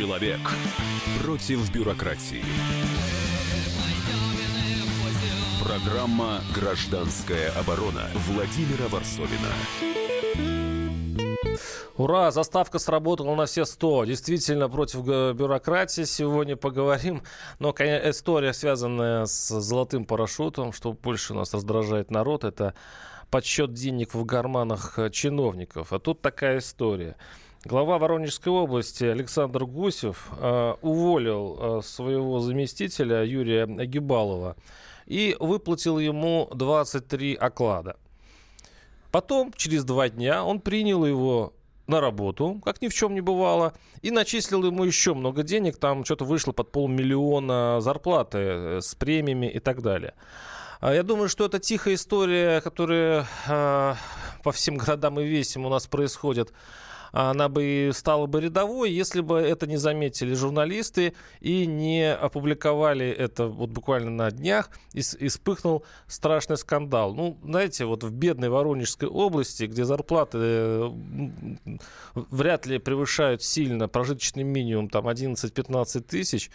Человек против бюрократии. Программа «Гражданская оборона» Владимира Варсовина. Ура, заставка сработала на все 100. Действительно, против бюрократии сегодня поговорим. Но, конечно, история, связанная с золотым парашютом, что больше нас раздражает народ, это подсчет денег в карманах чиновников. А тут такая история. Глава Воронежской области Александр Гусев э, уволил э, своего заместителя Юрия Агибалова и выплатил ему 23 оклада. Потом, через два дня, он принял его на работу, как ни в чем не бывало, и начислил ему еще много денег, там что-то вышло под полмиллиона зарплаты э, с премиями и так далее. А я думаю, что это тихая история, которая э, по всем городам и весям у нас происходит она бы стала бы рядовой, если бы это не заметили журналисты и не опубликовали это вот буквально на днях, и, и вспыхнул страшный скандал. Ну, знаете, вот в бедной Воронежской области, где зарплаты э, вряд ли превышают сильно прожиточный минимум, там 11-15 тысяч,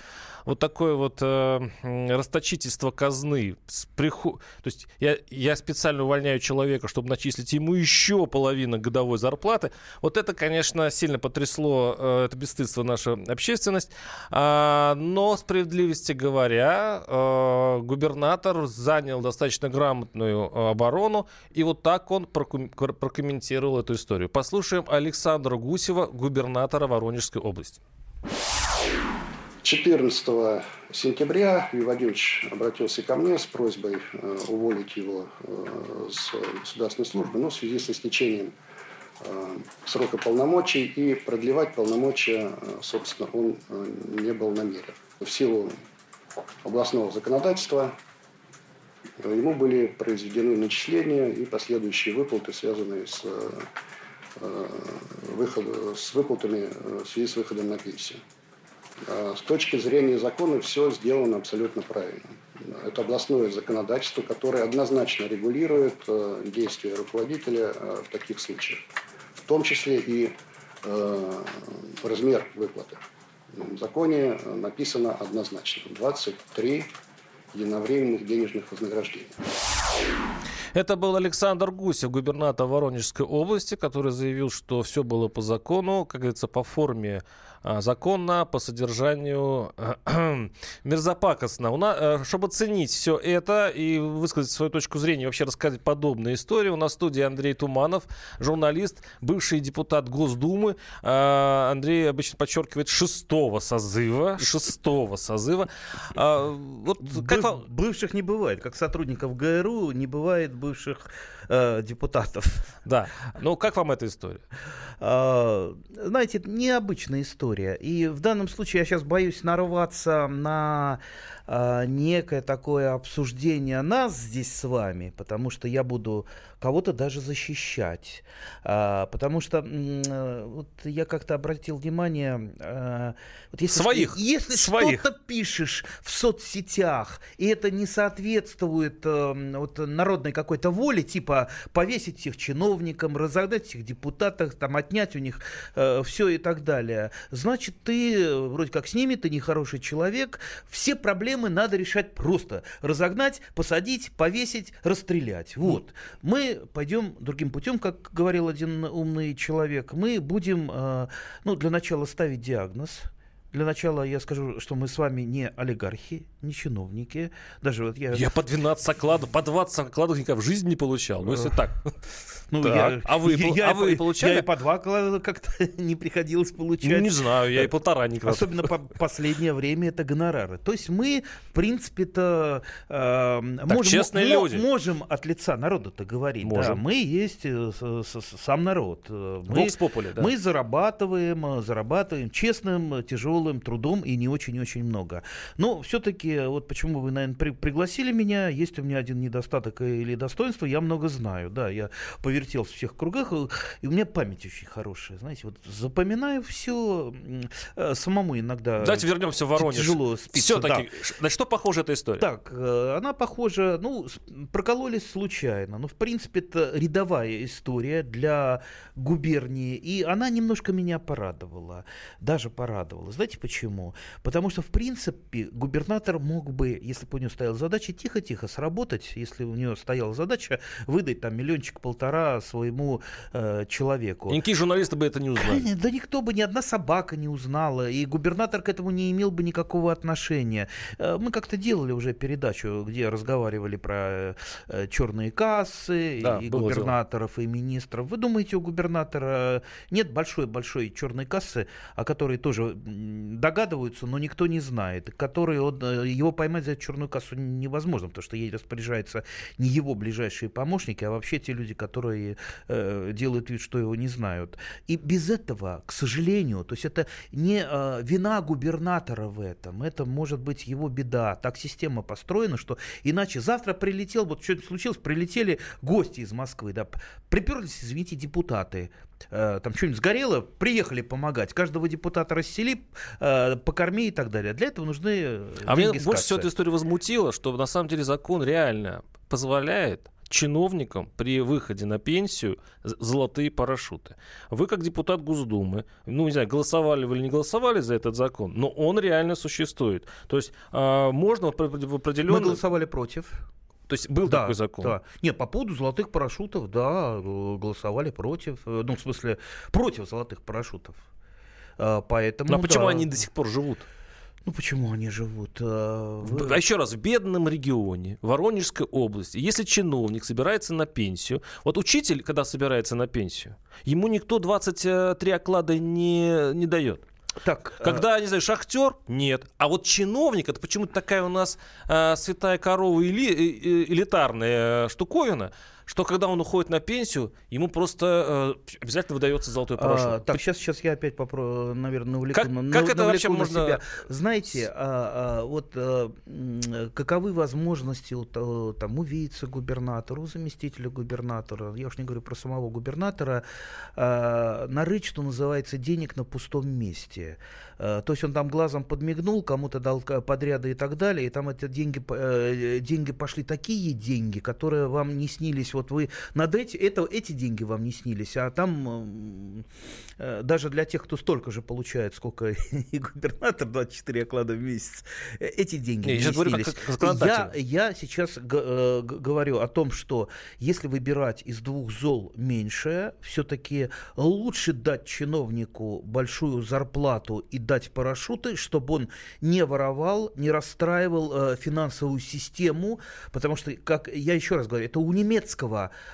вот такое вот э, расточительство казны. Приход... То есть я, я специально увольняю человека, чтобы начислить ему еще половину годовой зарплаты. Вот это, конечно, сильно потрясло э, это бесстыдство наша общественность. А, но, справедливости говоря, э, губернатор занял достаточно грамотную оборону, и вот так он проком... прокомментировал эту историю. Послушаем Александра Гусева, губернатора Воронежской области. 14 сентября Юрий Владимирович обратился ко мне с просьбой э, уволить его с государственной службы ну, в связи с истечением срока полномочий и продлевать полномочия, собственно, он не был намерен. В силу областного законодательства ему были произведены начисления и последующие выплаты, связанные с, выход, с выплатами в связи с выходом на пенсию. С точки зрения закона все сделано абсолютно правильно. Это областное законодательство, которое однозначно регулирует э, действия руководителя э, в таких случаях. В том числе и э, размер выплаты. В законе написано однозначно 23 единовременных денежных вознаграждений. Это был Александр Гусев, губернатор Воронежской области, который заявил, что все было по закону, как говорится, по форме законно, по содержанию мерзопакостно. У нас, э, чтобы оценить все это и высказать свою точку зрения, вообще рассказать подобные истории, у нас в студии Андрей Туманов, журналист, бывший депутат Госдумы. А, Андрей обычно подчеркивает шестого созыва. Шестого созыва. А, вот как Быв, вам... Бывших не бывает. Как сотрудников ГРУ не бывает бывших э, депутатов. Да. Ну, как вам эта история? Знаете, необычная история история. И в данном случае я сейчас боюсь нарваться на э, некое такое обсуждение нас здесь с вами, потому что я буду кого-то даже защищать. А, потому что а, вот я как-то обратил внимание... А, вот если своих. Если своих. что-то пишешь в соцсетях, и это не соответствует а, вот, народной какой-то воле, типа повесить всех чиновникам, разогнать всех депутатов, там, отнять у них а, все и так далее, значит, ты вроде как с ними, ты нехороший человек, все проблемы надо решать просто. Разогнать, посадить, повесить, расстрелять. Вот. Мы пойдем другим путем, как говорил один умный человек. Мы будем, э, ну, для начала ставить диагноз. Для начала я скажу, что мы с вами не олигархи, не чиновники. Даже вот я... Я по 12 окладов, по 20 окладов никогда в жизни не получал. Ну, если так. Ну, я, а вы, я, а вы получали? Я и по два как-то не приходилось получать. Ну, не знаю, я и полтора никогда. Особенно по последнее время это гонорары. То есть мы, в принципе-то, э, можем, честные люди. можем от лица народа-то говорить. Можем. Да, мы есть э, сам народ. Мы, Попули, да. мы зарабатываем, зарабатываем честным, тяжелым трудом и не очень-очень много. Но все-таки вот почему вы, наверное, при, пригласили меня. Есть у меня один недостаток или достоинство. Я много знаю. Да, я повертелся в всех кругах, и у меня память очень хорошая. Знаете, вот запоминаю все э, самому иногда. Давайте вернемся в Воронеж. Тяжело спится. Все-таки, да. на что похожа эта история? Так, э, она похожа, ну, прокололись случайно. Но, в принципе, это рядовая история для губернии. И она немножко меня порадовала. Даже порадовала. Знаете, знаете почему? Потому что, в принципе, губернатор мог бы, если бы у него стояла задача, тихо-тихо сработать, если у него стояла задача выдать там миллиончик-полтора своему э, человеку. И никакие журналисты бы это не узнали. Да никто бы, ни одна собака не узнала, и губернатор к этому не имел бы никакого отношения. Э, мы как-то делали уже передачу, где разговаривали про э, черные кассы Да, и губернаторов, и министров. Вы думаете, у губернатора нет большой-большой черной кассы, о которой тоже догадываются, но никто не знает, который он, э, его поймать за черную кассу невозможно, потому что ей распоряжаются не его ближайшие помощники, а вообще те люди, которые э, делают вид, что его не знают. И без этого, к сожалению, то есть это не э, вина губернатора в этом, это может быть его беда. Так система построена, что иначе завтра прилетел, вот что-то случилось, прилетели гости из Москвы, да, приперлись, извините, депутаты, там что-нибудь сгорело, приехали помогать, каждого депутата рассели, э, покорми и так далее. Для этого нужны э, А меня с больше всего эта история возмутила, что на самом деле закон реально позволяет чиновникам при выходе на пенсию золотые парашюты. Вы как депутат Госдумы, ну, не знаю, голосовали вы или не голосовали за этот закон, но он реально существует. То есть а, можно в опре- в Мы голосовали против. То есть был да, такой закон. Да. Нет, по поводу золотых парашютов, да, э, голосовали против. э, Ну, в смысле, против золотых парашютов. Э, Поэтому. Но почему да. они до сих пор живут? Ну почему они живут? Вы- А еще раз, в бедном регионе, Воронежской области, если чиновник собирается на пенсию, вот учитель, когда собирается на пенсию, ему никто 23 оклада не, не дает. Так, э, Когда, не знаю, шахтер, нет. А вот чиновник, это почему-то такая у нас э, святая корова эли, э, э, элитарная э, штуковина, что когда он уходит на пенсию, ему просто э, обязательно выдается золотой парашют. А, так, сейчас, сейчас я опять, попро... наверное, навлеку, Как- на- как на- это вообще на можно- себя. Знаете, а, а, вот а, каковы возможности у, там, у вице-губернатора, у заместителя губернатора, я уж не говорю про самого губернатора, а, нарыть, что называется, денег на пустом месте. А, то есть он там глазом подмигнул, кому-то дал подряды и так далее, и там эти деньги, э, деньги пошли такие деньги, которые вам не снились. Вот вы над эти, это, эти деньги вам не снились, а там э, даже для тех, кто столько же получает, сколько и губернатор 24 оклада в месяц, э, эти деньги Не, я не говорю снились. как- как я, я сейчас г- э, г- говорю о том, что если выбирать из двух зол меньшее, все-таки лучше дать чиновнику большую зарплату и дать парашюты, чтобы он не воровал, не расстраивал э, финансовую систему, потому что, как я еще раз говорю, это у немецкого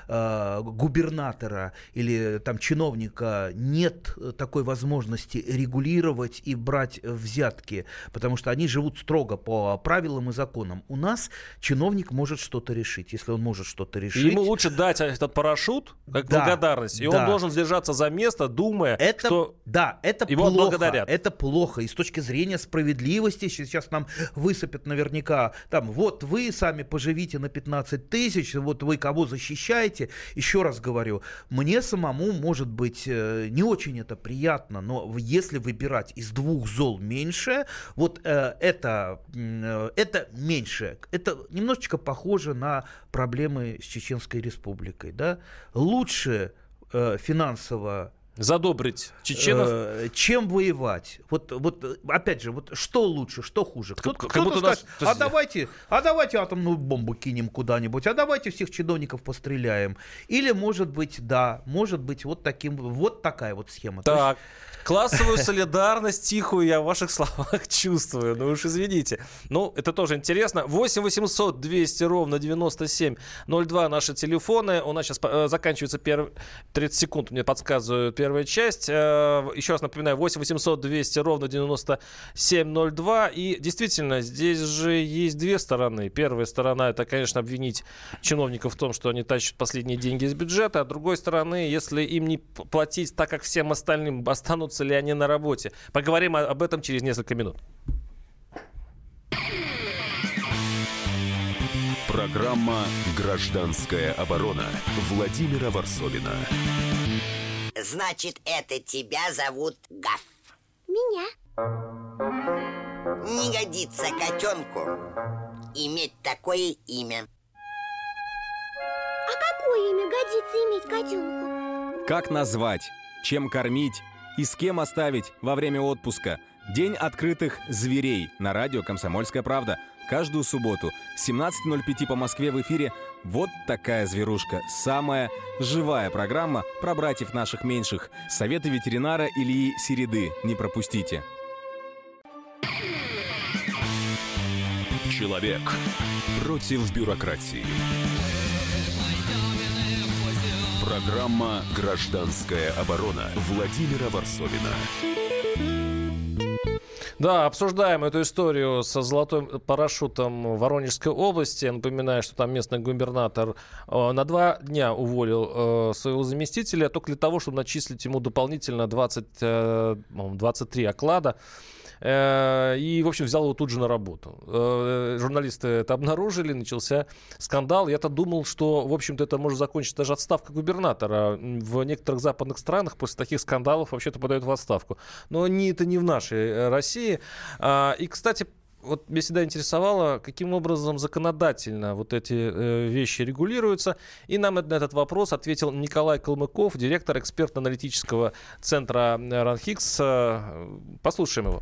э, губернатора или там чиновника нет э, такой возможности регулировать и брать взятки, потому что они живут строго по правилам и законам. У нас чиновник может что-то решить, если он может что-то И решить. Ему лучше дать этот парашют как Да, благодарность. И да. он должен сдержаться за место, думая, Это, что да, это его плохо. отблагодарят. Это плохо. И с точки зрения справедливости сейчас нам высыпят наверняка, там, вот вы сами поживите на 15 тысяч, вот вы кого защищаете. Еще раз говорю, мне самому, может быть, э, не очень это приятно, но если выбирать из двух зол меньше, вот э, это, э, это меньше. Это немножечко похоже на проблемы с Чеченской Республикой. Да? Лучше э, финансово задобрить чеченов. Э, чем воевать? Вот, вот опять же, вот что лучше, что хуже? Кто-то, как кто-то будто нас- скажет, то а давайте, а давайте атомную бомбу кинем куда-нибудь, а давайте всех чиновников постреляем. Или может быть, да, может быть вот таким, вот такая вот схема. То есть Так, классовую солидарность тихую я в ваших словах чувствую. Ну уж извините. Ну, это тоже интересно. 8 800 200 ровно 9702 наши телефоны. У нас сейчас э, заканчивается перв... 30 секунд, мне подсказывают первая часть. Э, еще раз напоминаю, 8 800 200 ровно 9702. И действительно, здесь же есть две стороны. Первая сторона это, конечно, обвинить чиновников в том, что они тащат последние деньги из бюджета, а с другой стороны, если им не платить так, как всем остальным, останутся ли они на работе. Поговорим об этом через несколько минут. Программа «Гражданская оборона» Владимира Варсовина. Значит, это тебя зовут Гав. Меня? Не годится котенку иметь такое имя. А какое имя годится иметь котенку? Как назвать, чем кормить и с кем оставить во время отпуска, День открытых зверей на радио «Комсомольская правда». Каждую субботу 17.05 по Москве в эфире «Вот такая зверушка». Самая живая программа про братьев наших меньших. Советы ветеринара Ильи Середы. Не пропустите. Человек против бюрократии. Программа «Гражданская оборона» Владимира Варсовина. Да, обсуждаем эту историю со золотым парашютом Воронежской области. Напоминаю, что там местный губернатор э, на два дня уволил э, своего заместителя только для того, чтобы начислить ему дополнительно 20, э, 23 оклада. Э, и, в общем, взял его тут же на работу. Э, журналисты это обнаружили, начался скандал. Я-то думал, что, в общем-то, это может закончиться даже отставка губернатора. В некоторых западных странах после таких скандалов вообще-то подают в отставку. Но не, это не в нашей э, России. А, и, кстати, вот меня всегда интересовало, каким образом законодательно вот эти э, вещи регулируются. И нам на этот вопрос ответил Николай Калмыков, директор экспертно-аналитического центра Ранхикс. Послушаем его.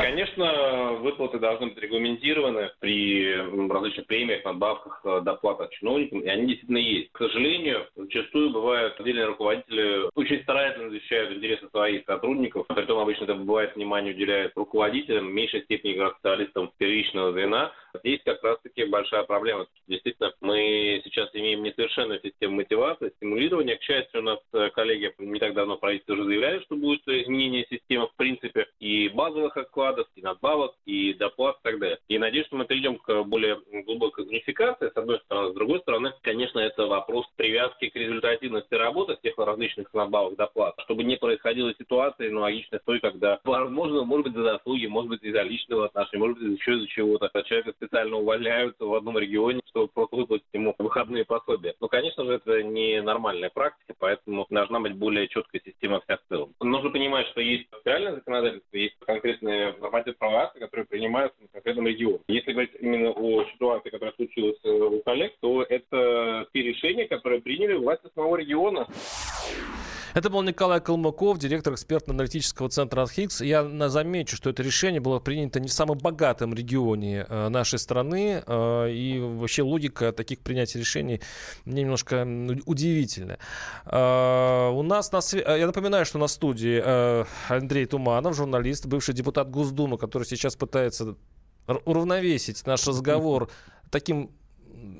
Конечно, выплаты должны быть регламентированы при различных премиях, надбавках, э, доплатах чиновникам, и они действительно есть. К сожалению, зачастую бывают отдельные руководители очень старательно защищают интересы своих сотрудников, при том обычно это бывает внимание уделяют руководителям, в меньшей степени специалистам первичного звена. Здесь как раз-таки большая проблема. Действительно, мы сейчас имеем несовершенную систему мотивации, стимулирования. К счастью, у нас э, коллеги не так давно в правительстве уже заявляли, что будет изменение системы в принципе и базовых окладов, и надбавок, и доплат и так далее. И надеюсь, что мы перейдем к более глубокой унификации, с одной стороны. С другой стороны, конечно, это вопрос привязки к результативности работы всех различных надбавок, доплат, чтобы не происходило ситуации аналогичной той, когда, возможно, может быть, за заслуги, может быть, из-за личного отношения, может быть, еще из-за чего-то. Человека специально увольняют в одном регионе, чтобы просто выплатить ему выходные пособия. Но, конечно же, это не нормальная практика, поэтому должна быть более четкая система всех в целом. Нужно понимать, что есть федеральное законодательство, есть конкретные нормативные права, которые принимаются на конкретном регионе. Если говорить именно о ситуации, которая случилась э, у коллег, то это те решения, которые приняли власти самого региона. Это был Николай Калмыков, директор экспертно-аналитического центра «Архикс». Я замечу, что это решение было принято не в самом богатом регионе э, нашей страны, э, и вообще логика таких принятий решений мне немножко удивительная. Э, у нас на све... Я напоминаю, что на студии Андрей Туманов, журналист, бывший депутат Госдумы, который сейчас пытается уравновесить наш разговор таким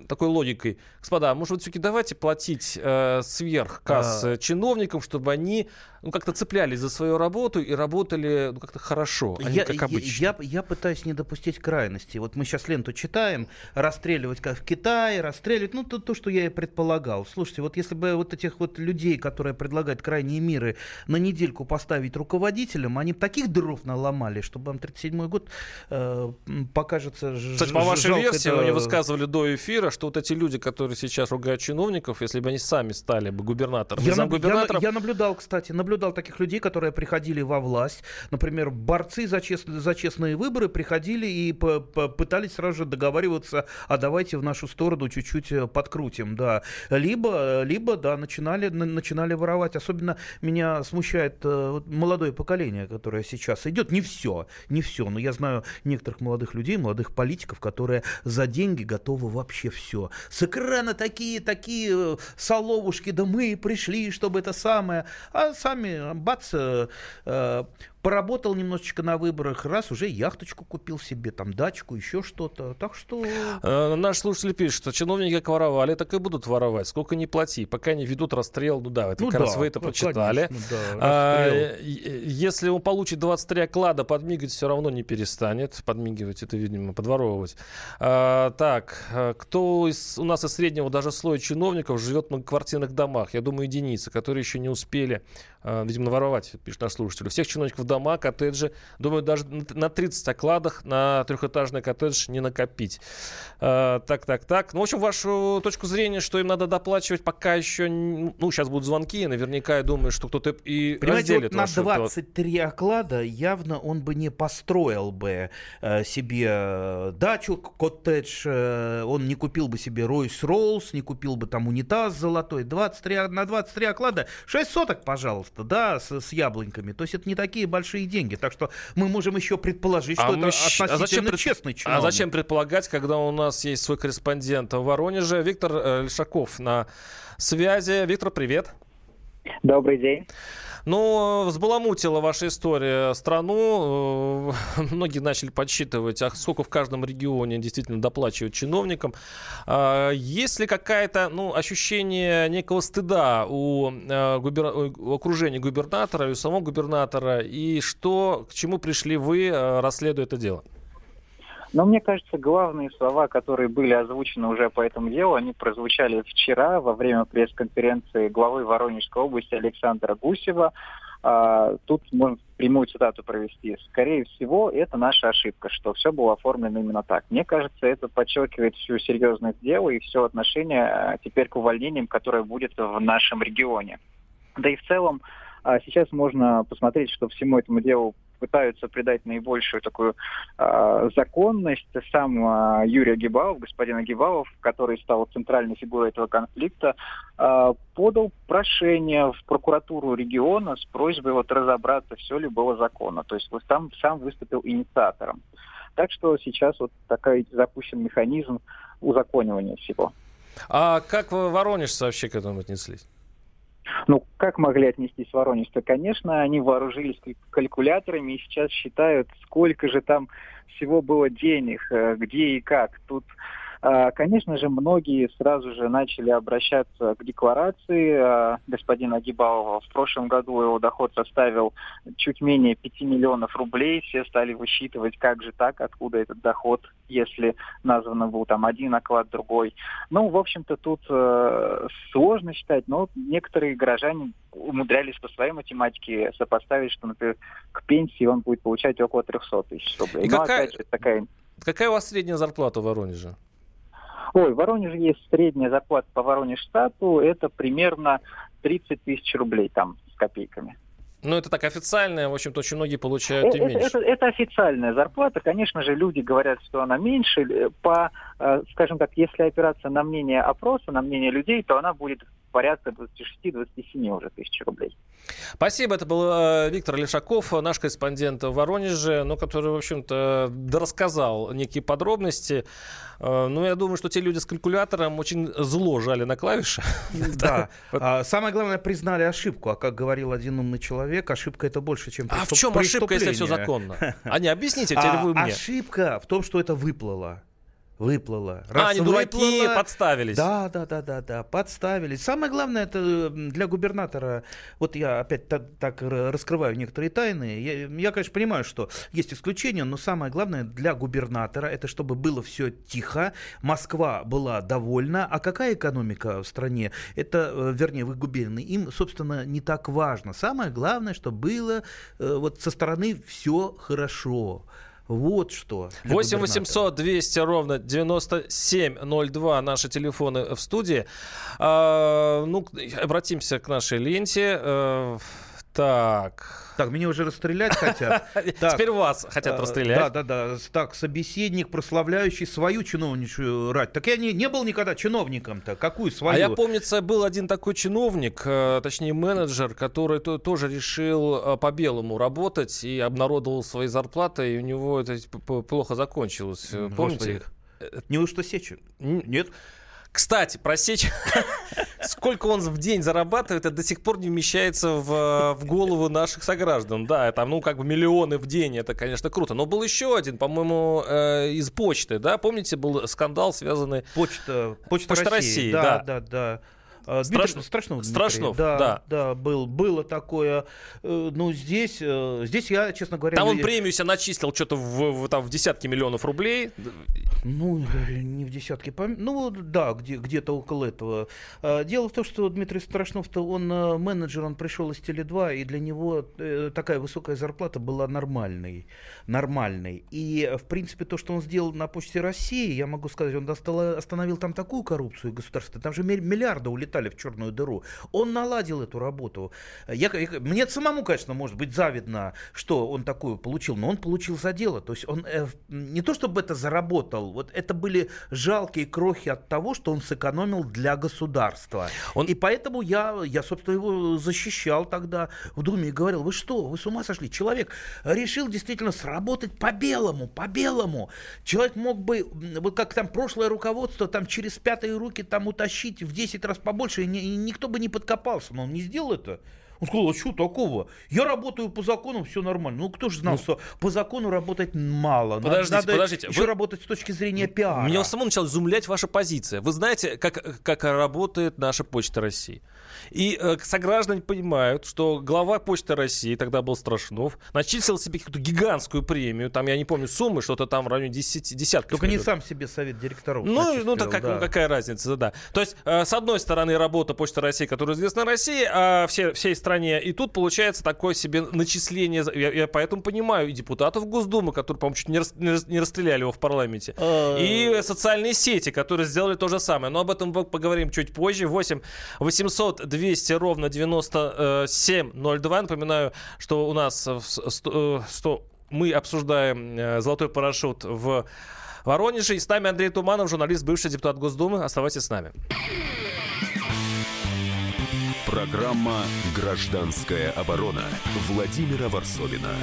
такой логикой. Господа, может быть, все-таки давайте платить э, сверх касс а... чиновникам, чтобы они ну, как-то цеплялись за свою работу и работали ну, как-то хорошо, а я, не как обычно. Я, я, я пытаюсь не допустить крайности. Вот мы сейчас ленту читаем, расстреливать как в Китае, расстреливать, ну, то, то, что я и предполагал. Слушайте, вот если бы вот этих вот людей, которые предлагают крайние миры, на недельку поставить руководителем, они бы таких дров наломали, чтобы вам 37-й год э, покажется Кстати, по вашей версии, это... вы не высказывали до эфира, что вот эти люди, которые сейчас ругают чиновников, если бы они сами стали бы губернатором, я, я, я наблюдал, кстати, наблюдал таких людей, которые приходили во власть. Например, борцы за, чест... за честные выборы приходили и пытались сразу же договариваться, а давайте в нашу сторону чуть-чуть э, подкрутим, да. Либо, либо да, начинали, начинали воровать. Особенно меня смущает э, молодое поколение, которое сейчас идет. Не все, не все, но я знаю некоторых молодых людей, молодых политиков, которые за деньги готовы вообще все. С экрана такие, такие э, соловушки, да мы пришли, чтобы это самое. А сами сами, бац, э, э поработал немножечко на выборах, раз уже яхточку купил себе, там дачку, еще что-то. Так что... Э, наш слушатель пишет, что чиновники как воровали, так и будут воровать. Сколько не плати, пока не ведут расстрел. Ну да, это ну как да, раз вы это ну, прочитали. Конечно, да, а, если он получит 23 оклада, подмигивать все равно не перестанет. Подмигивать это, видимо, подворовывать. А, так, э, кто из, у нас из среднего даже слоя чиновников живет в многоквартирных домах? Я думаю, единицы, которые еще не успели, а, видимо, наворовать, пишет наш слушатель. У всех чиновников дома, коттеджи. Думаю, даже на 30 окладах на трехэтажный коттедж не накопить. А, так, так, так. Ну, в общем, вашу точку зрения, что им надо доплачивать, пока еще... Ну, сейчас будут звонки, наверняка я думаю, что кто-то и Понимаете, разделит вот на 23 это... оклада явно он бы не построил бы э, себе э, дачу, коттедж, э, он не купил бы себе Ройс-Роллс, не купил бы там унитаз золотой. 23, на 23 оклада 6 соток, пожалуйста, да, с, с яблоньками. То есть это не такие большие большие деньги. Так что мы можем еще предположить, что А это мы относительно а зачем пред- честный А чиновник. зачем предполагать, когда у нас есть свой корреспондент в Воронеже? Виктор э, Лешаков на связи. Виктор, привет. Добрый день. Ну, взбаламутила ваша история страну. Э, Многие начали подсчитывать, а сколько в каждом регионе действительно доплачивают чиновникам. А, Есть ли какая-то, ну, ощущение некого стыда у, э, губер- у окружения губернатора и у самого губернатора? И что, к чему пришли вы, э, расследуя это дело? Но мне кажется, главные слова, которые были озвучены уже по этому делу, они прозвучали вчера во время пресс-конференции главы Воронежской области Александра Гусева. А, Тут можно прямую цитату провести. Скорее всего, это наша ошибка, что все было оформлено именно так. Мне кажется, это подчеркивает всю серьезность дела и все отношение а, теперь к увольнениям, которое будет в нашем регионе. Да и в целом а, сейчас можно посмотреть, что всему этому делу пытаются придать наибольшую такую а, законность. Сам а, Юрий Агибалов, господин Агибалов, который стал центральной фигурой этого конфликта, а, подал прошение в прокуратуру региона с просьбой вот разобраться, все ли было законно. То есть вот там сам выступил инициатором. Так что сейчас вот такой запущен механизм узаконивания всего. А как вы, воронежцы, вообще к этому отнеслись? Ну, как могли отнестись воронежцы? Конечно, они вооружились каль- калькуляторами и сейчас считают, сколько же там всего было денег, э, где и как. Тут, конечно же, многие сразу же начали обращаться к декларации а, господина Агибалова. В прошлом году его доход составил чуть менее 5 миллионов рублей. Все стали высчитывать, как же так, откуда этот доход, если названо был там один оклад, другой. Ну, в общем-то, тут э, сложно считать, но некоторые горожане умудрялись по своей математике сопоставить, что, например, к пенсии он будет получать около 300 тысяч рублей. И Но, какая- опять же, такая... Какая у вас средняя зарплата в Воронеже? Ой, в Воронеже есть средняя зарплата по Воронеж-штату, это примерно 30 тысяч рублей там с копейками. Ну, это так официальная, в общем-то, очень многие получают и Э, это, меньше. это- это официальная зарплата. Конечно же, люди говорят, что она меньше. Э, По, э, скажем так, если опираться на мнение опроса, на мнение людей, то она будет порядка 26-27 уже тысяч рублей. Спасибо, это был э, Виктор Лешаков, наш корреспондент в Воронеже, ну, который, в общем-то, рассказал некие подробности. Э, Ну, я думаю, что те люди с калькулятором очень зло жали на клавиши. Да. А, самое главное, признали ошибку. А как говорил один умный человек, ошибка это больше, чем А в чем ошибка, если все законно? А не объясните, теперь А вы мне. ошибка в том, что это выплыло. Выплыло. А, Раз они дураки выплыло- подставились. Да, да, да, да, да, подставились. Самое главное, это для губернатора, вот я опять так, так раскрываю некоторые тайны. Я, я, конечно, понимаю, что есть исключения, но самое главное для губернатора, это чтобы было все тихо, Москва была довольна. А какая экономика в стране? Это, э, вернее, в их губернии, им, собственно, не так важно. Самое главное, чтобы было э, вот со стороны все хорошо. Вот что. для 8 губернатора. 800 200 ровно 9702 наши телефоны в студии. А, ну, обратимся к нашей ленте. Так. Так, меня уже расстрелять хотят. Так, Теперь вас хотят э, расстрелять. Да, да, да. Так, собеседник, прославляющий свою чиновничью рать. Так я не, не был никогда чиновником-то. Какую свою? А я, помнится, был один такой чиновник, э, точнее менеджер, который то- тоже решил э, по белому работать и обнародовал свои зарплаты, и у него это п- плохо закончилось. Помните? Господи. Неужто сечь? Н- Нет? Кстати, просечь, сколько он в день зарабатывает, это до сих пор не вмещается в, в голову наших сограждан. Да, там, ну, как бы миллионы в день, это, конечно, круто. Но был еще один, по-моему, э, из почты, да? Помните, был скандал, связанный... Почта, Почта, Почта России. России, да. да. Да, да, А, Страш- Дмитрий- Страшнов. Дмитрий. Страшнов, да, да. да, был, было такое. Э, Ну, здесь, э, здесь я, честно говоря... Там он не- премию себе начислил что-то в, в- там, в десятки миллионов рублей. Ну, не в десятки, ну да, где, где-то около этого. А, Дело в том, что Дмитрий Страшнов-то, он э, менеджер, он пришел из Теле2, и для него э, такая высокая зарплата была нормальной, нормальной. И, э, в принципе, то, что он сделал на Почте России, я могу сказать, он остановил там такую коррупцию государства, там же ми- миллиарды бросали в черную дыру. Он наладил эту работу. Я, я, мне самому, конечно, может быть завидно, что он такую получил, но он получил за дело. То есть он э, не то чтобы это заработал, вот это были жалкие крохи от того, что он сэкономил для государства. Он... И поэтому я, я, собственно, его защищал тогда в Думе и говорил, вы что, вы с ума сошли? Человек решил действительно сработать по белому, по белому. Человек мог бы, вот как там прошлое руководство, там через пятые руки там утащить в 10 раз побольше, и, ни, никто бы не подкопался, но он не сделал это. Он сказал, а что такого? Я работаю по закону, все нормально. Ну, кто же знал, ну, что по закону работать мало. Подождите, Надо подождите. еще вы... работать с точки зрения пиара. Меня самому начала изумлять ваша позиция. Вы знаете, как, как работает наша Почта России. И э, сограждане понимают, что глава Почты России, тогда был Страшнов, начислил себе какую-то гигантскую премию, там, я не помню суммы, что-то там в районе 10, десятки. Только не сам себе совет директоров Ну, ну так как, да. какая разница, да. То есть, э, с одной стороны, работа Почты России, которая известна России, а все, всей стране, и тут получается такое себе начисление, я, я поэтому понимаю и депутатов Госдумы, которые, по-моему, чуть не, рас, не расстреляли его в парламенте, а. и социальные сети, которые сделали то же самое. Но об этом поговорим чуть позже. 8 800 200 ровно 9702. Напоминаю, что у нас что мы обсуждаем э, золотой парашют в Воронеже. И с нами Андрей Туманов, журналист, бывший депутат Госдумы. Оставайтесь с нами. Программа «Гражданская оборона» Владимира Варсовина.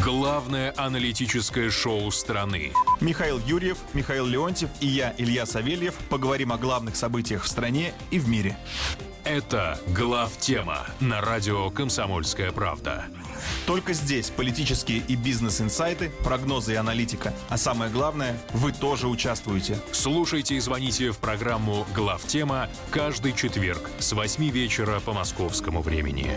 Главное аналитическое шоу страны. Михаил Юрьев, Михаил Леонтьев и я, Илья Савельев, поговорим о главных событиях в стране и в мире. Это «Глав тема» на радио «Комсомольская правда». Только здесь политические и бизнес-инсайты, прогнозы и аналитика. А самое главное, вы тоже участвуете. Слушайте и звоните в программу «Глав тема» каждый четверг с 8 вечера по московскому времени.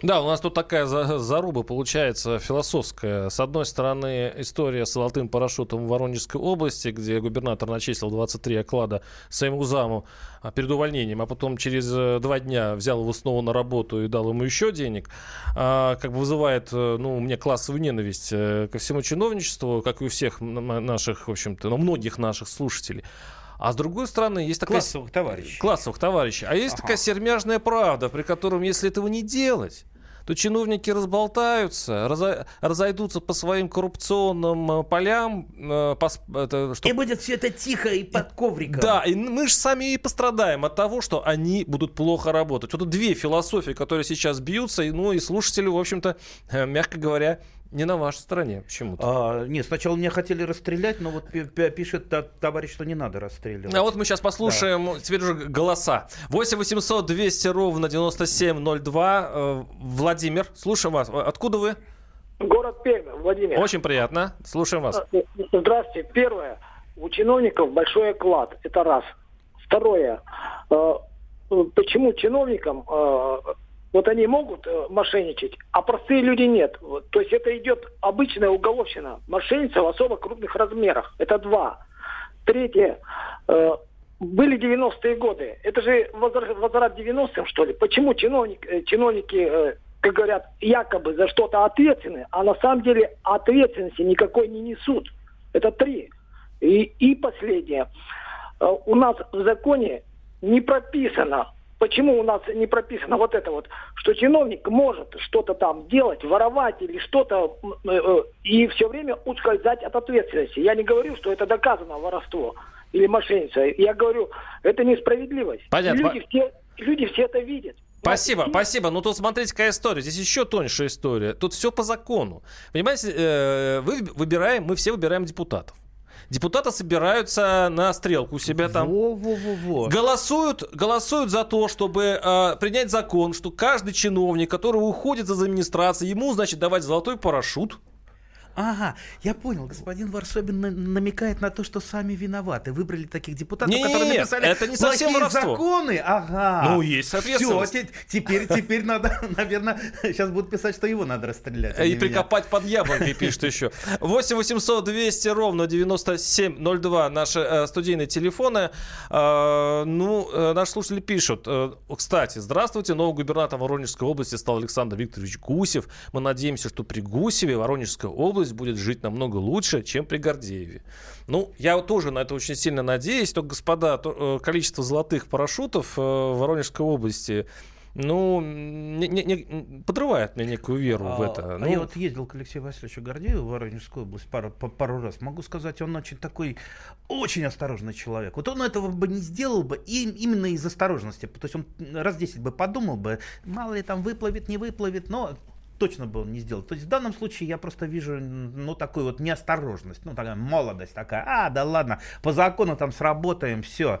Да, у нас тут такая заруба получается философская. С одной стороны, история с золотым парашютом в Воронежской области, где губернатор начислил 23 оклада своему заму а, перед увольнением, а потом через э, два дня взял его снова на работу и дал ему еще денег, а, как бы вызывает э, ну, у меня классовую ненависть э, ко всему чиновничеству, как и у всех наших, в общем-то, ну, многих наших слушателей. А с другой стороны, есть такая... Классовых товарищей. Классовых товарищей. А есть ага. такая сермяжная правда, при котором, если этого не делать, то чиновники разболтаются, разо, разойдутся по своим коррупционным э, полям. Э, это, что... И будет все это тихо и под ковриком. Да, и мы же сами и пострадаем от того, что они будут плохо работать. Вот две философии, которые сейчас бьются, и, ну и слушатели, в общем-то, э, мягко говоря, не на вашей стороне почему-то. А, нет, сначала меня хотели расстрелять, но вот пишет товарищ, что не надо расстреливать. А вот мы сейчас послушаем да. теперь уже голоса. 8 800 200 ровно 9702. Э, Владимир, слушаем вас. Откуда вы? Город Пермь, Владимир. Очень приятно. Слушаем вас. Э, здравствуйте. Первое. У чиновников большой оклад. Это раз. Второе. Э, почему чиновникам вот они могут э, мошенничать, а простые люди нет. То есть это идет обычная уголовщина. Мошенница в особо крупных размерах. Это два. Третье. Э, были 90-е годы. Это же возврат 90-м, что ли? Почему чиновник, э, чиновники, как говорят, якобы за что-то ответственны, а на самом деле ответственности никакой не несут? Это три. И, и последнее. У нас в законе не прописано, Почему у нас не прописано вот это вот, что чиновник может что-то там делать, воровать или что-то, э, э, и все время ускользать от ответственности. Я не говорю, что это доказано воровство или мошенница. Я говорю, это несправедливость. Понятно. Люди все, люди все это видят. Спасибо, спасибо. Ну тут смотрите, какая история. Здесь еще тоньше история. Тут все по закону. Понимаете, э, вы выбираем, мы все выбираем депутатов. Депутаты собираются на стрелку у себя там. Во, во, во, во. Голосуют, голосуют за то, чтобы э, принять закон, что каждый чиновник, который уходит из администрации, ему, значит, давать золотой парашют Ага, я понял. Господин Варсобин на- намекает на то, что сами виноваты. Выбрали таких депутатов, Не-не-не, которые написали это не совсем воровство. законы. Ага. Ну, есть соответственность. Все, теперь, теперь надо, наверное, сейчас будут писать, что его надо расстрелять. а И не меня. прикопать под яблонькой, пишет еще. 8 800 200 ровно 9702 наши э, студийные телефоны. Э, ну, э, наши слушатели пишут. э, кстати, здравствуйте, новый губернатор Воронежской области стал Александр Викторович Гусев. Мы надеемся, что при Гусеве Воронежская область будет жить намного лучше, чем при Гордееве. Ну, я тоже на это очень сильно надеюсь. Только, господа, то, э, количество золотых парашютов э, в Воронежской области ну, не- не- не- подрывает мне некую веру в А, это. а Ну, я вот ездил к Алексею Васильевичу Гордееву в Воронежскую область пару, пару раз. Могу сказать, он очень такой, очень осторожный человек. Вот он этого бы не сделал бы и, именно из осторожности. То есть он раз 10 бы подумал бы, мало ли там выплывет, не выплывет, но точно бы он не сделал. То есть в данном случае я просто вижу, ну, такую вот неосторожность, ну, такая молодость такая, а, да ладно, по закону там сработаем, все.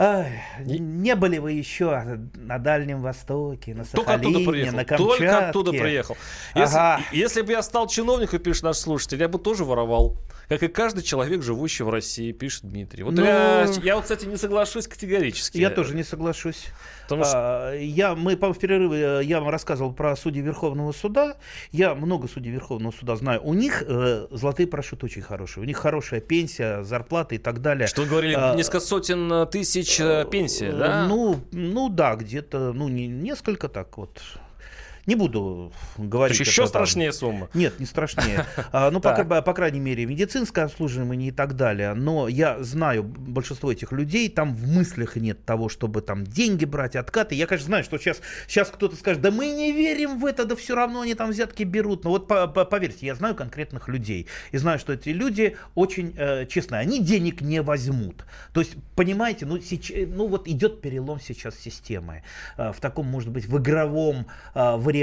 Ай, не были вы еще на Дальнем Востоке, на Только оттуда Сахалине, приехал. на Камчатке. Только оттуда приехал. Если, Ага. если бы я стал чиновником, пишет наш слушатель, я бы тоже воровал. Как и каждый человек, живущий в России, пишет Дмитрий. Вот Ну, я, я вот, кстати, не соглашусь категорически. Я тоже не соглашусь. Потому что- А, я, мы, по в перерыве э, я вам рассказывал про судей Верховного суда. Я много судей Верховного суда знаю. У них э, золотые парашюты очень хорошие. У них хорошая пенсия, зарплата и так далее. Что вы говорили, А, несколько сотен э, тысяч э, пенсии, да? Ну, ну да, где-то, ну, не, несколько так вот. Не буду говорить. То есть еще это там. страшнее сумма. Нет, не страшнее. А, ну, по, крайней мере, медицинское обслуживание и так далее. Но я знаю большинство этих людей, там в мыслях нет того, чтобы там деньги брать, откаты. Я, конечно, знаю, что сейчас, сейчас кто-то скажет, да мы не верим в это, да все равно они там взятки берут. Но вот по- по- поверьте, я знаю конкретных людей. И знаю, что эти люди очень э, честные. Они денег не возьмут. То есть, понимаете, ну, сейчас, ну вот идет перелом сейчас системы. Э, в таком, может быть, в игровом э, варианте.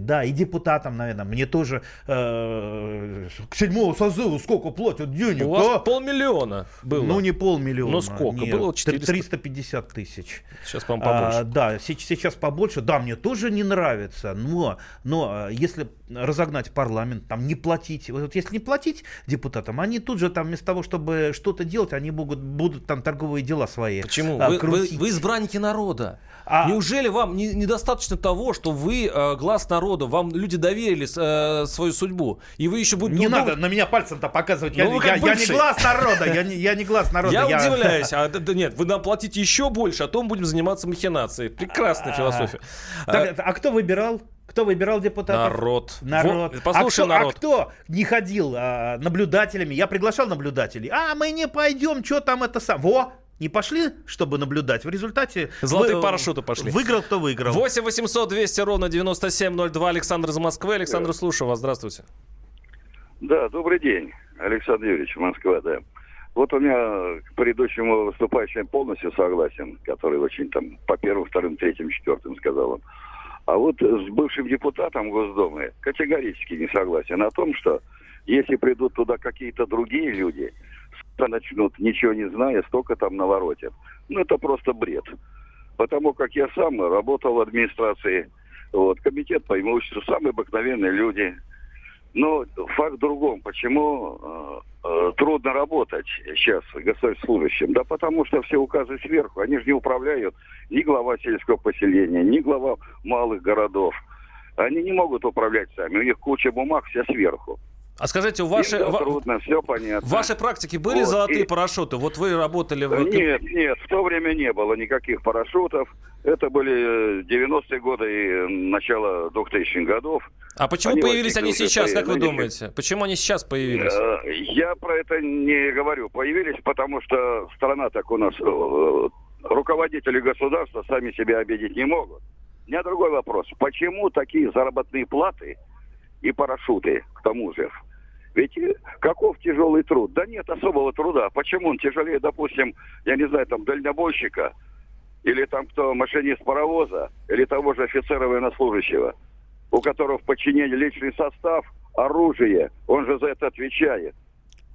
Да, и депутатам, наверное, мне тоже э, к седьмому созыву сколько платят денег, У вас а? полмиллиона было. Ну, не полмиллиона. Ну, сколько? нет, Было тр- 400. 350 тысяч. Сейчас, по-моему, побольше. А, да, се- сейчас побольше. Да, мне тоже не нравится, но, но а, если разогнать парламент, там не платить, вот если не платить депутатам, они тут же там вместо того, чтобы что-то делать, они будут, будут там торговые дела свои Почему? а, Вы, вы- крутить. вы избранники народа. А- Неужели вам не- недостаточно того, что вы э, глаз народа, вам люди доверили э, свою судьбу, и вы еще будете Не думать- надо на меня пальцем-то показывать. Ну, я, вы я- я не глаз народа. Я не, я не глаз народа. Я удивляюсь. А, да, да нет, вы нам платите еще больше, а то мы будем заниматься махинацией. Прекрасная философия. Так, а кто выбирал? Кто выбирал депутатов? Народ. Народ. Вот, послушай а кто, народ. А кто не ходил а, наблюдателями? Я приглашал наблюдателей. А мы не пойдем, что там это сам. Во! Не пошли, чтобы наблюдать. В результате... Золотые вы- парашюты пошли. Выиграл, кто выиграл. 8 800 200 ровно 9702. Александр из Москвы. Александр, слушаю вас. Здравствуйте. Да, добрый день, Александр Юрьевич, Москва, да. Вот у меня к предыдущему выступающему полностью согласен, который очень там по первым, вторым, третьим, четвертым сказал он. А вот с бывшим депутатом Госдумы категорически не согласен о том, что если придут туда какие-то другие люди, начнут, ничего не зная, столько там наворотят. Ну, это просто бред. Потому как я сам работал в администрации, вот, комитет по имуществу, самые обыкновенные люди, но факт в другом. Почему э, э, трудно работать сейчас госслужащим? Да потому что все указы сверху. Они же не управляют ни глава сельского поселения, ни глава малых городов. Они не могут управлять сами. У них куча бумаг, все сверху. А скажите, у вашей, ва- трудно, все понятно. в вашей практике были Вот, золотые и- парашюты? Вот вы работали в... Нет, нет, в то время не было никаких парашютов. Это были э, 90-е годы и э, начало 2000-х годов. А почему Они появились они сейчас, как вы думаете? Почему они сейчас появились? Э, Я про это не говорю. Появились, потому что страна так у нас... э, Руководители государства сами себя обидеть не могут. У меня другой вопрос. Почему такие заработные платы и парашюты, к тому же? Ведь э, каков тяжелый труд? Да нет особого труда. Почему он тяжелее, допустим, я не знаю, там, дальнобойщика, или там кто, машинист паровоза, или того же офицера военнослужащего, у которого в подчинении личный состав, оружие, он же за это отвечает.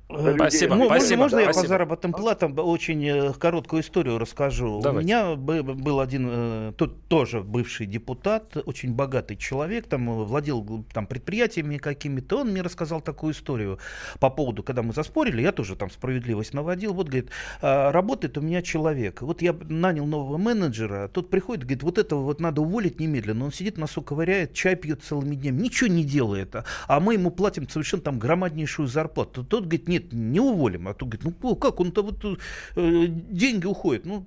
Спасибо. М- Спасибо. Можно я Спасибо. по заработным платам очень э, короткую историю расскажу? Давайте. У меня бы- был один, э, тут тоже бывший депутат, очень богатый человек, там э, владел там предприятиями какими-то. Он мне рассказал такую историю по поводу, когда мы заспорили, я тоже там справедливость наводил. Вот, говорит, «А, работает у меня человек. Вот я нанял нового менеджера, тот приходит, говорит, вот этого вот надо уволить немедленно. Он сидит, носу ковыряет, чай пьет целыми днями, ничего не делает. А- А мы ему платим совершенно там громаднейшую зарплату. Тот говорит, нет, не уволим. А тот говорит, ну как, он-то вот э, деньги уходят. Ну,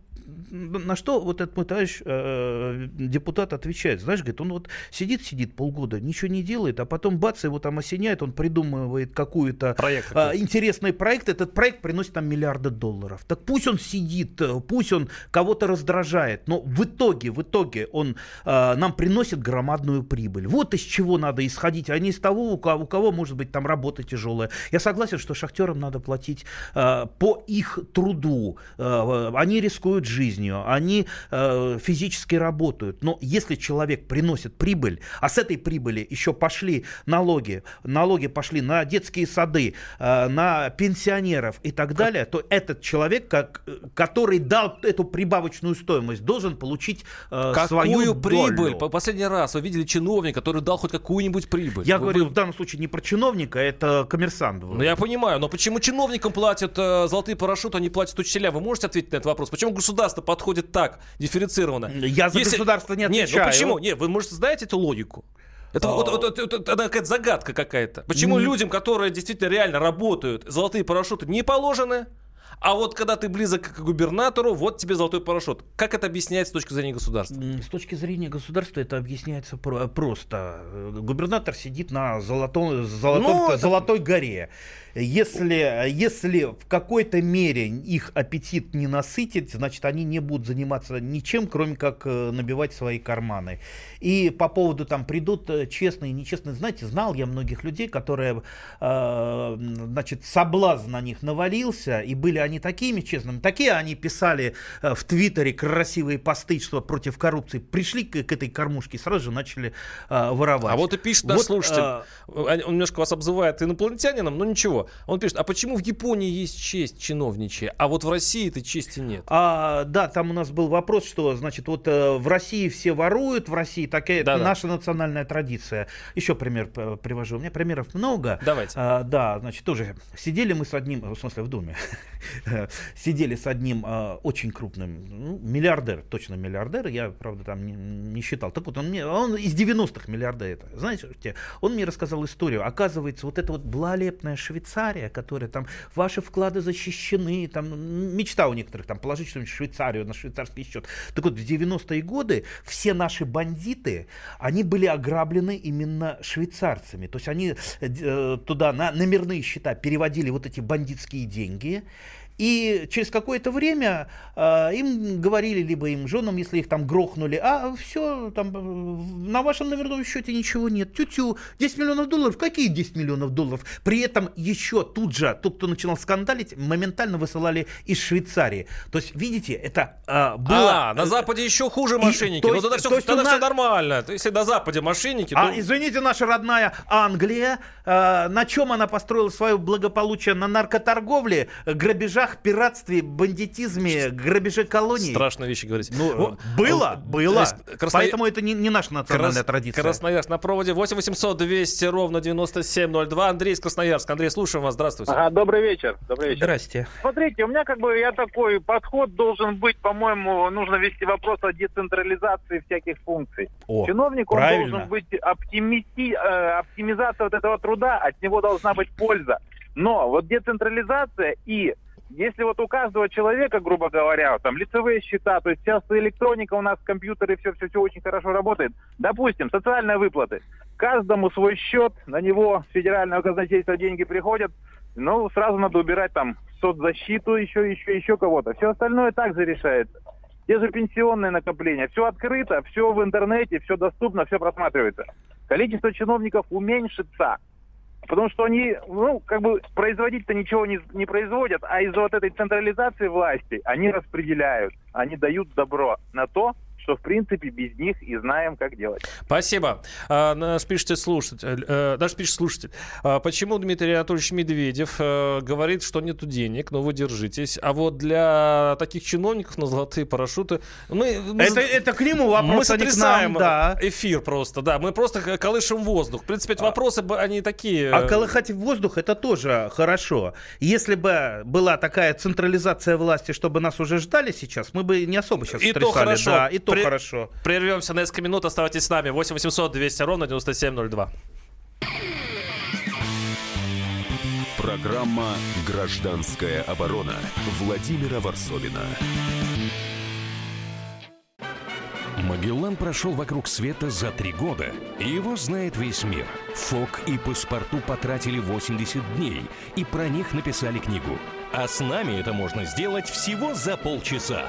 на что вот этот мой товарищ э, депутат отвечает, знаешь, говорит, он вот сидит, сидит полгода, ничего не делает, а потом бац, его там осеняет, он придумывает какую-то Проект а, интересный проект, этот проект приносит там миллиарды долларов. Так пусть он сидит, э, пусть он кого-то раздражает, но в итоге, в итоге он э, нам приносит громадную прибыль. Вот из чего надо исходить, а не из того, у кого, у кого может быть там работа тяжелая. Я согласен, что шахтерам надо платить э, по их труду. Э, они рискуют жизнью, они э, физически работают. Но если человек приносит прибыль, а с этой прибыли еще пошли налоги, налоги пошли на детские сады, э, на пенсионеров и так далее, то этот человек, как, э, который дал эту прибавочную стоимость, должен получить э, свою Какую долю. прибыль? По последний раз вы видели чиновника, который дал хоть какую-нибудь прибыль? Я Вы- говорю в данном случае не про чиновника, это коммерсант. Ну, я понимаю, но почему чиновникам платят э, золотые парашюты, а не платят учителям? Вы можете ответить на этот вопрос? Почему государство подходит так, дифференцированно? Я за государство не Нет, ну отвечаю. почему? Нет, вы, может, знаете эту логику? Это, А. вот, вот- вот- это какая-то загадка какая-то. Почему Не- людям, которые действительно реально работают, золотые парашюты не положены? А вот когда ты близок к губернатору, вот тебе золотой парашют. Как это объясняется с точки зрения государства? С точки зрения государства это объясняется про- просто. Э, Губернатор сидит на золотом, золотой, Ну, это- золотой горе. Если, если в какой-то мере их аппетит не насытить, значит, они не будут заниматься ничем, кроме как э, набивать свои карманы. И по поводу там придут э, честные и нечестные, знаете, знал я многих людей, которые, э, значит, соблазн на них навалился, и были они такими честными, такие они писали в Твиттере красивые посты, что против коррупции, пришли к, к этой кормушке и сразу же начали э, воровать. А вот и пишет наш Вот, слушатель, э, он немножко вас обзывает инопланетянином, но ничего. Он пишет, а почему в Японии есть честь чиновничья, а вот в России этой чести нет? А, да, там у нас был вопрос, что, значит, вот э, в России все воруют, в России такая Да-да. наша национальная традиция. Еще пример э, привожу. У меня примеров много. Давайте. А, да, значит, тоже сидели мы с одним, в смысле, в Думе, сидели с одним а, очень крупным, ну, миллиардер, точно миллиардер, я, правда, там не, не считал. Так вот, он, мне, он из 90-х миллиардер. Знаете, что, он мне рассказал историю. Оказывается, вот эта вот благолепная Швейцария, которая там, ваши вклады защищены, там, мечта у некоторых, там, положить что-нибудь в Швейцарию на швейцарский счет. Так вот, в 90-е годы все наши бандиты, они были ограблены именно швейцарцами. То есть они э, э, туда на номерные счета переводили вот эти бандитские деньги. И через какое-то время э, им говорили, либо им женам, если их там грохнули, а все, там на вашем номерном счете ничего нет. Тю-тю, 10 миллионов долларов. Какие 10 миллионов долларов? При этом еще тут же, тот, кто начинал скандалить, моментально высылали из Швейцарии. То есть, видите, это э, было... А, на Западе еще хуже И- мошенники. то ну есть- тогда все, то есть тогда у все нормально. То есть, Если на Западе мошенники, А, то... извините, наша родная Англия, э, на чем она построила свое благополучие? На наркоторговле, э, грабежах, пиратстве, бандитизме, грабеже колоний. Страшные вещи говорить. Ну, было, А, было. есть Красноя- Поэтому это не, не наша национальная Крас- традиция. Красноярск на проводе 8 800 200 ровно 9702. Андрей из Красноярска. Андрей, слушаем вас. Здравствуйте. Ага, добрый вечер. Добрый вечер. Здрасте. Смотрите, у меня как бы я такой подход должен быть, по-моему, нужно вести вопрос о децентрализации всяких функций. О, Чиновник, он правильно. должен быть оптимисти, э, оптимизация вот этого труда, от него должна быть польза. Но вот децентрализация и если вот у каждого человека, грубо говоря, там лицевые счета, то есть сейчас электроника у нас, компьютеры, все-все-все очень хорошо работает. Допустим, социальные выплаты. Каждому свой счет, на него с федерального казначейства деньги приходят, ну, сразу надо убирать там соцзащиту, еще, еще, еще кого-то. Все остальное также решается. Те же пенсионные накопления. Все открыто, все в интернете, все доступно, все просматривается. Количество чиновников уменьшится. Потому что они, ну, как бы производить-то ничего не, не производят, а из-за вот этой централизации власти они распределяют, они дают добро на то, что, в принципе, без них и знаем, как делать. Спасибо. А, наш пишет слушатель, э, наш пишет слушатель. А, почему Дмитрий Анатольевич Медведев э, говорит, что нету денег, но вы держитесь, а вот для таких чиновников на золотые парашюты мы... мы это, это к нему вопрос, Мы сотрясаем а да. эфир просто, да. Мы просто колышем воздух. В принципе, эти вопросы, они такие... А колыхать воздух, это тоже хорошо. Если бы была такая централизация власти, чтобы нас уже ждали сейчас, мы бы не особо сейчас И то хорошо. Да, и то При- хорошо. Прервемся на несколько минут, оставайтесь с нами. 8 800 200 ровно 9702. Программа «Гражданская оборона» Владимира Варсовина. Магеллан прошел вокруг света за три года, и его знает весь мир. Фок и паспорту потратили 80 дней, и про них написали книгу. А с нами это можно сделать всего за полчаса.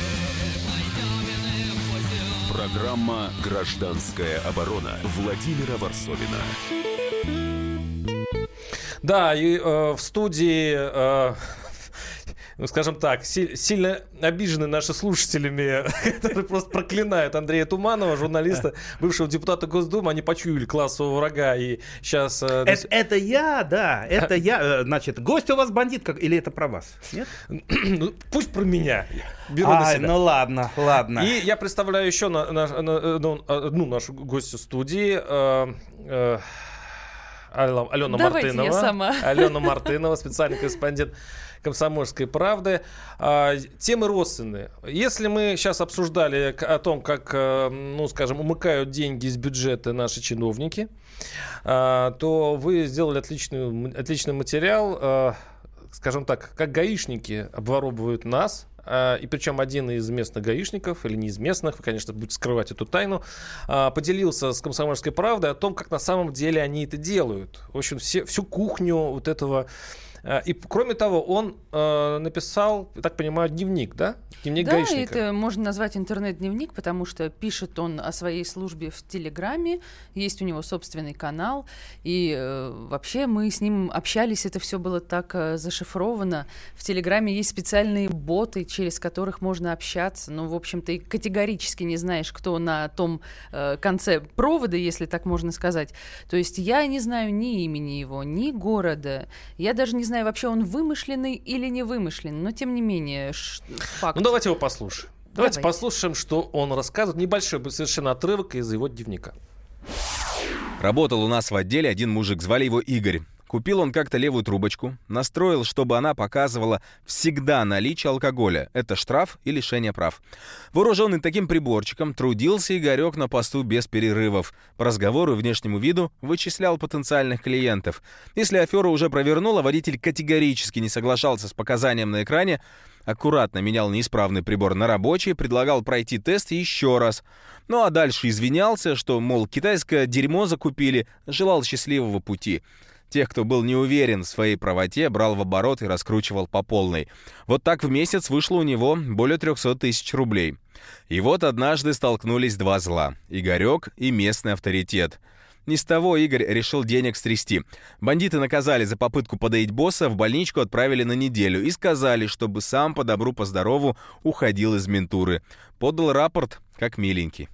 Программа «Гражданская оборона» Владимира Варсовина. Да, и э, в студии, э, ну, скажем так, си- сильно обижены наши слушателями, которые просто проклинают Андрея Туманова, журналиста, бывшего депутата Госдумы. Они почуяли классового врага и сейчас... э, Это, это я, да, это я. Э, Значит, гость у вас бандит, как, или это про вас? Нет? ну, пусть про меня. Беру на Ай, себя. ну ладно, ладно. И я представляю еще на, на- на- э, ну, одну нашу гостью студии. э, э, Алена Давайте я Мартынова. сама. Алена Мартынова, специальный корреспондент комсомольской правды. А, темы родственные. Если мы сейчас обсуждали о том, как, э, ну, скажем, умыкают деньги из бюджета наши чиновники, а, то вы сделали отличный, отличный материал, э, скажем так, как гаишники обворовывают нас, а, и причем один из местных гаишников, или не из местных, вы, конечно, будете скрывать эту тайну, а, поделился с «Комсомольской правдой» о том, как на самом деле они это делают. В общем, все, всю кухню вот этого... А, И, кроме того, он э, написал, я так понимаю, дневник, да? Дневник да, гаишника. это можно назвать интернет-дневник, потому что пишет он о своей службе в Телеграме, есть у него собственный канал, и э, вообще мы с ним общались, это все было так э, зашифровано. В Телеграме есть специальные боты, через которых можно общаться, ну, в общем, ты категорически не знаешь, кто на том э, конце провода, если так можно сказать. То есть я не знаю ни имени его, ни города, я даже не знаю, вообще он вымышленный или не вымышленный, но тем не менее, факт. Ну, давайте его послушаем. Давайте Давайте. послушаем, что он рассказывает. Небольшой совершенно отрывок из его дневника. Работал у нас в отделе один мужик, звали его Игорь. Купил он как-то левую трубочку, настроил, чтобы она показывала всегда наличие алкоголя. Это штраф и лишение прав. Вооруженный таким приборчиком, трудился Игорек на посту без перерывов. По разговору и внешнему виду вычислял потенциальных клиентов. Если афера уже провернула, водитель категорически не соглашался с показанием на экране, аккуратно менял неисправный прибор на рабочий, предлагал пройти тест еще раз. Ну а дальше извинялся, что, мол, китайское дерьмо закупили, желал счастливого пути. Тех, кто был не уверен в своей правоте, брал в оборот и раскручивал по полной. Вот так в месяц вышло у него более 300 тысяч рублей. И вот однажды столкнулись два зла — Игорек и местный авторитет. Ни с того Игорь решил денег стрясти. Бандиты наказали за попытку подоить босса, в больничку отправили на неделю и сказали, чтобы сам по добру по здорову уходил из ментуры. Подал рапорт, как миленький.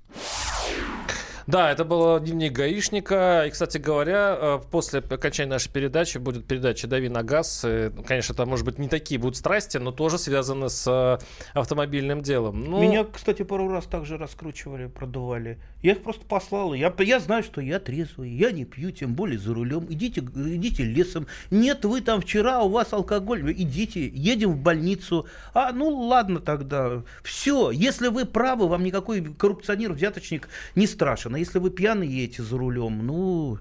Да, это был дневник гаишника. И, кстати говоря, э, после окончания нашей передачи будет передача «Дави на газ». Э, Конечно, там, может быть, не такие будут страсти, но тоже связаны с э, автомобильным делом. Ну, Меня, кстати, пару раз также раскручивали, продували. Я их просто послал. Я, я знаю, что я трезвый, я не пью, тем более за рулем. Идите, идите лесом. Нет, вы там вчера, у вас алкоголь. Идите, едем в больницу. А, ну ладно тогда. Все, если вы правы, вам никакой коррупционер, взяточник не страшен. А если вы пьяный едете за рулем, ну,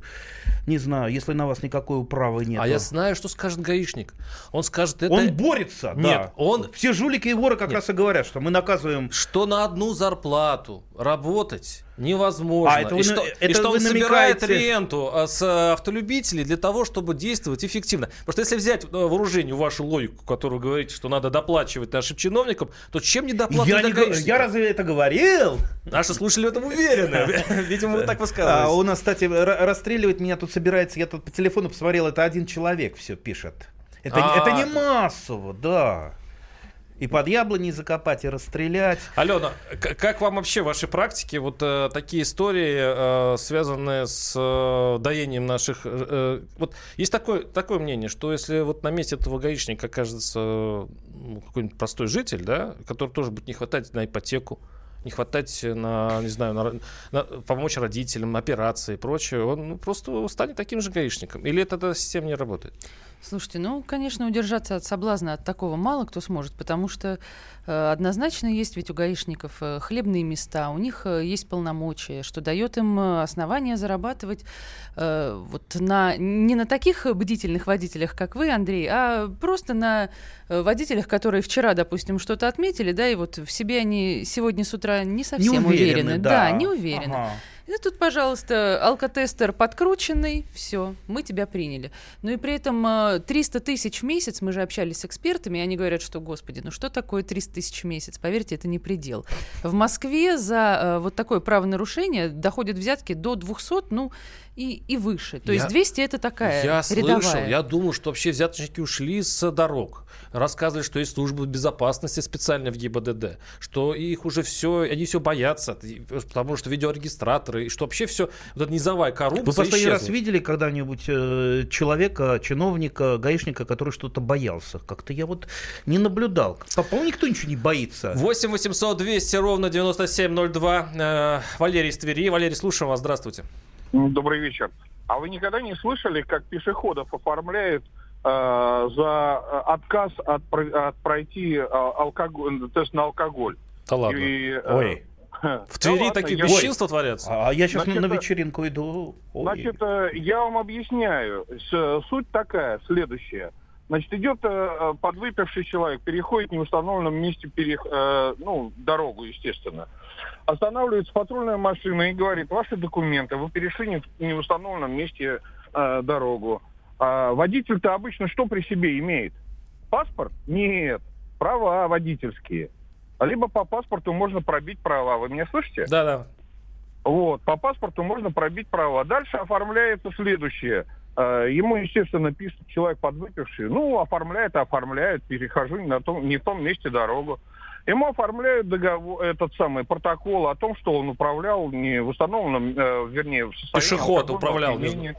не знаю, если на вас никакой управы нет. а я знаю, что скажет гаишник. Он скажет, это... Он борется, да. Нет, он... Все жулики и воры как раз и говорят, что мы наказываем... Что на одну зарплату работать невозможно. А, это и что, это и что вы он собирает намекаете? ренту а, с а, автолюбителей для того, чтобы действовать эффективно. Потому что если взять э, вооружению вашу логику, которую вы говорите, что надо доплачивать нашим чиновникам, то чем не доплата Я, не гаишников? я разве это говорил? Наши слушатели в этом уверены. Видимо, вы так А, высказываетесь. у нас, кстати, ра- расстреливать меня тут собирается. Я тут по телефону посмотрел, это один человек все пишет. Это, А. это не массово, да. И под яблони закопать, и расстрелять. Алена, как вам вообще в вашей практике вот э, такие истории, э, связанные с э, доением наших... э, э, вот есть такое, такое мнение, что если вот на месте этого гаишника окажется э, какой-нибудь простой житель, да, который тоже будет не хватать на ипотеку, не хватать на, не знаю, на, на- помочь родителям, операции и прочее, он ну, просто станет таким же гаишником. Или это, эта система не работает? Слушайте, ну, конечно, удержаться от соблазна от такого мало кто сможет, потому что э, однозначно есть ведь у гаишников э, хлебные места, у них э, есть полномочия, что дает им э, основания зарабатывать э, вот на, не на таких бдительных водителях, как вы, Андрей, а просто на э, водителях, которые вчера, допустим, что-то отметили, да, и вот в себе они сегодня с утра не совсем Не уверены, уверены. да. не уверены. Ага. И тут, пожалуйста, алкотестер подкрученный, все, мы тебя приняли. Ну и при этом э, 300 тысяч в месяц, мы же общались с экспертами, и они говорят, что, господи, ну что такое 300 тысяч в месяц? Поверьте, это не предел. В Москве за э, вот такое правонарушение доходят взятки до 200, ну и, и выше. То Я- есть 200 это такая Я рядовая. слышал, я думал, что вообще взяточники ушли с дорог. Рассказывали, что есть служба безопасности специально в ГИБДД, что их уже все, они все боятся, потому что видеорегистраторы, и что вообще все, вот эта низовая коррупция Вы последний раз исчезла. видели когда-нибудь э, человека, чиновника, гаишника, который что-то боялся? Как-то я вот не наблюдал. По-моему, никто ничего не боится. 8 800 200 ровно 9702. Э, Валерий из Твери. Валерий, слушаем вас. Здравствуйте. Добрый вечер. А вы никогда не слышали, как пешеходов оформляют э, за э, отказ от, про- от пройти э, алкоголь, тест на алкоголь? Да ладно. И, э, Ой. В Твери да ладно, такие я- бесчинства творятся. А я сейчас Значит, на вечеринку иду. Ой. Значит, э, я вам объясняю. С- Суть такая, следующая. Значит, идет э, подвыпивший человек, переходит в неустановленном месте перех... э, ну, дорогу, естественно. Останавливается патрульная машина и говорит, ваши документы, вы перешли не в неустановленном месте э, дорогу. А водитель-то обычно что при себе имеет? Паспорт? Нет. Права водительские. Либо по паспорту можно пробить права. Вы меня слышите? Да, да. Вот, по паспорту можно пробить права. Дальше оформляется следующее. Э, Ему, естественно, пишет человек подвыпивший. Ну, оформляет, оформляет, перехожу не, на том, не в том месте дорогу. Ему оформляют договор, этот самый протокол о том, что он управлял не в установленном, э, вернее, в состоянии Пешеход алкогольного управлял.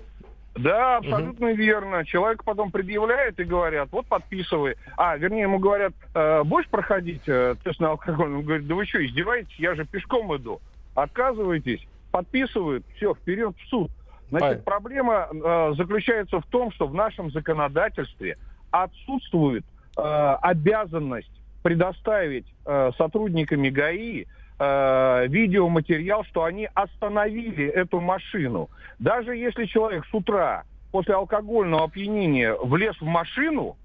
Да, абсолютно верно. Человек потом предъявляет и говорят, вот подписывай. А, вернее, ему говорят, «Э, будешь проходить э, тест на алкоголь? Он говорит, да вы что, издеваетесь? Я же пешком иду. Отказываетесь, подписывают, все, вперед в суд. Значит, проблема э, заключается в том, что в нашем законодательстве отсутствует э, обязанность предоставить э, сотрудниками ГАИ э, видеоматериал, что они остановили эту машину. Даже если человек с утра после алкогольного опьянения влез в машину,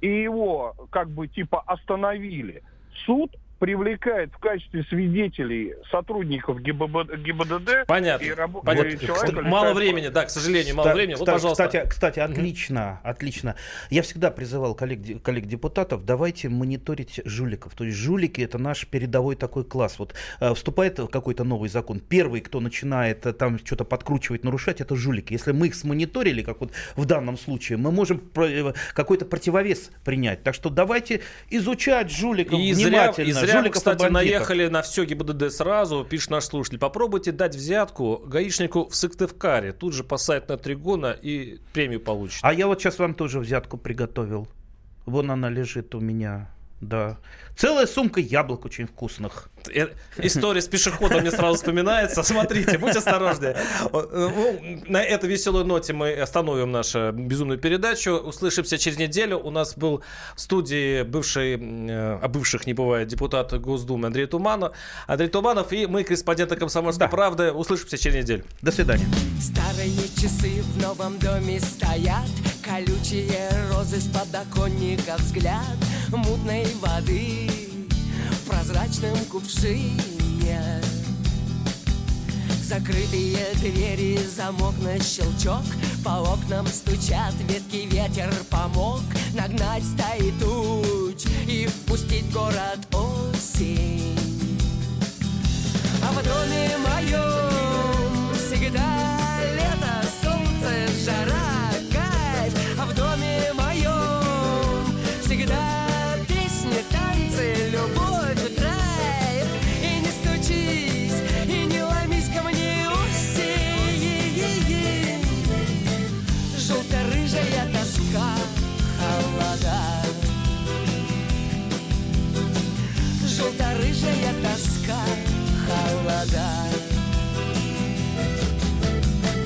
и его как бы типа остановили, суд привлекает в качестве свидетелей сотрудников ГИБД, ГИБДД Понятно. и рабо- Понятно. и человека Кстати, Мало времени, да, к сожалению, мало Кста- времени. Вот, кстати, пожалуйста. Кстати, кстати, отлично, отлично. Я всегда призывал коллег, коллег депутатов, давайте мониторить жуликов. То есть жулики это наш передовой такой класс. Вот э, вступает какой-то новый закон. Первый, кто начинает э, там что-то подкручивать, нарушать, это жулики. Если мы их смониторили, как вот в данном случае, мы можем э, какой-то противовес принять. Так что давайте изучать жуликов И зря, внимательно. и зря мы, жуликов кстати, наехали на все ГИБДД сразу, пишет наш слушатель. Попробуйте дать взятку гаишнику в Сыктывкаре. Тут же посадят на три года и премию получите. А я вот сейчас вам тоже взятку приготовил. Вон она лежит у меня. Да. Целая сумка яблок очень вкусных. Э, История с пешеходом мне сразу вспоминается. Смотрите, будьте осторожны. Ну, На этой веселой ноте мы остановим нашу безумную передачу. Услышимся через неделю. У нас был в студии бывший, э, а бывших не бывает, депутат Госдумы Андрей Туманов. Андрей Туманов и мы, корреспонденты «Комсомольской правды». Услышимся через неделю. До свидания. Старые часы в новом доме стоят Колючие розы с подоконника взгляд Мутной воды в прозрачном кувшине. Закрытые двери, замок на щелчок По окнам стучат ветки, ветер помог Нагнать стаи туч и впустить город осень. А в доме моем всегда лето, солнце, жара, холода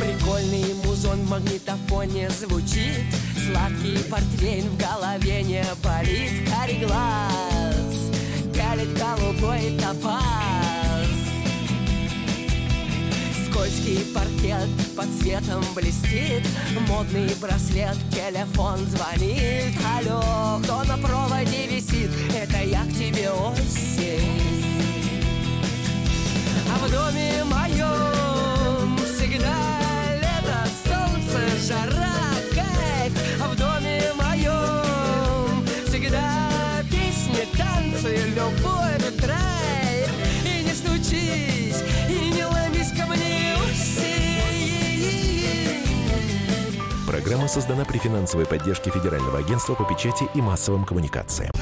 Прикольный музон в магнитофоне звучит. Сладкий портвейн в голове не болит. Карий глаз пялит голубой топаз. Скользкий паркет под светом блестит. Модный браслет, телефон звонит. Алло, кто на проводе висит? Это я к тебе осень в доме моем. Всегда лето, солнце, жара, кайф. А в доме моем всегда песни, танцы, любовь, драйв. И не стучись, и не ломись ко мне Программа создана при финансовой поддержке Федерального агентства по печати и массовым коммуникациям.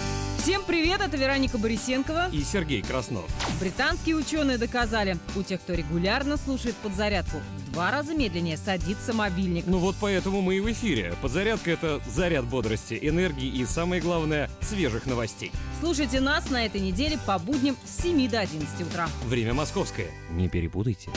Всем привет, это Вероника Борисенкова. И Сергей Краснов. Британские ученые доказали, у тех, кто регулярно слушает подзарядку, в два раза медленнее садится мобильник. Ну вот поэтому мы и в эфире. Подзарядка — это заряд бодрости, энергии и, самое главное, свежих новостей. Слушайте нас на этой неделе по будням с 7 до 11 утра. Время московское. Не перепутайте.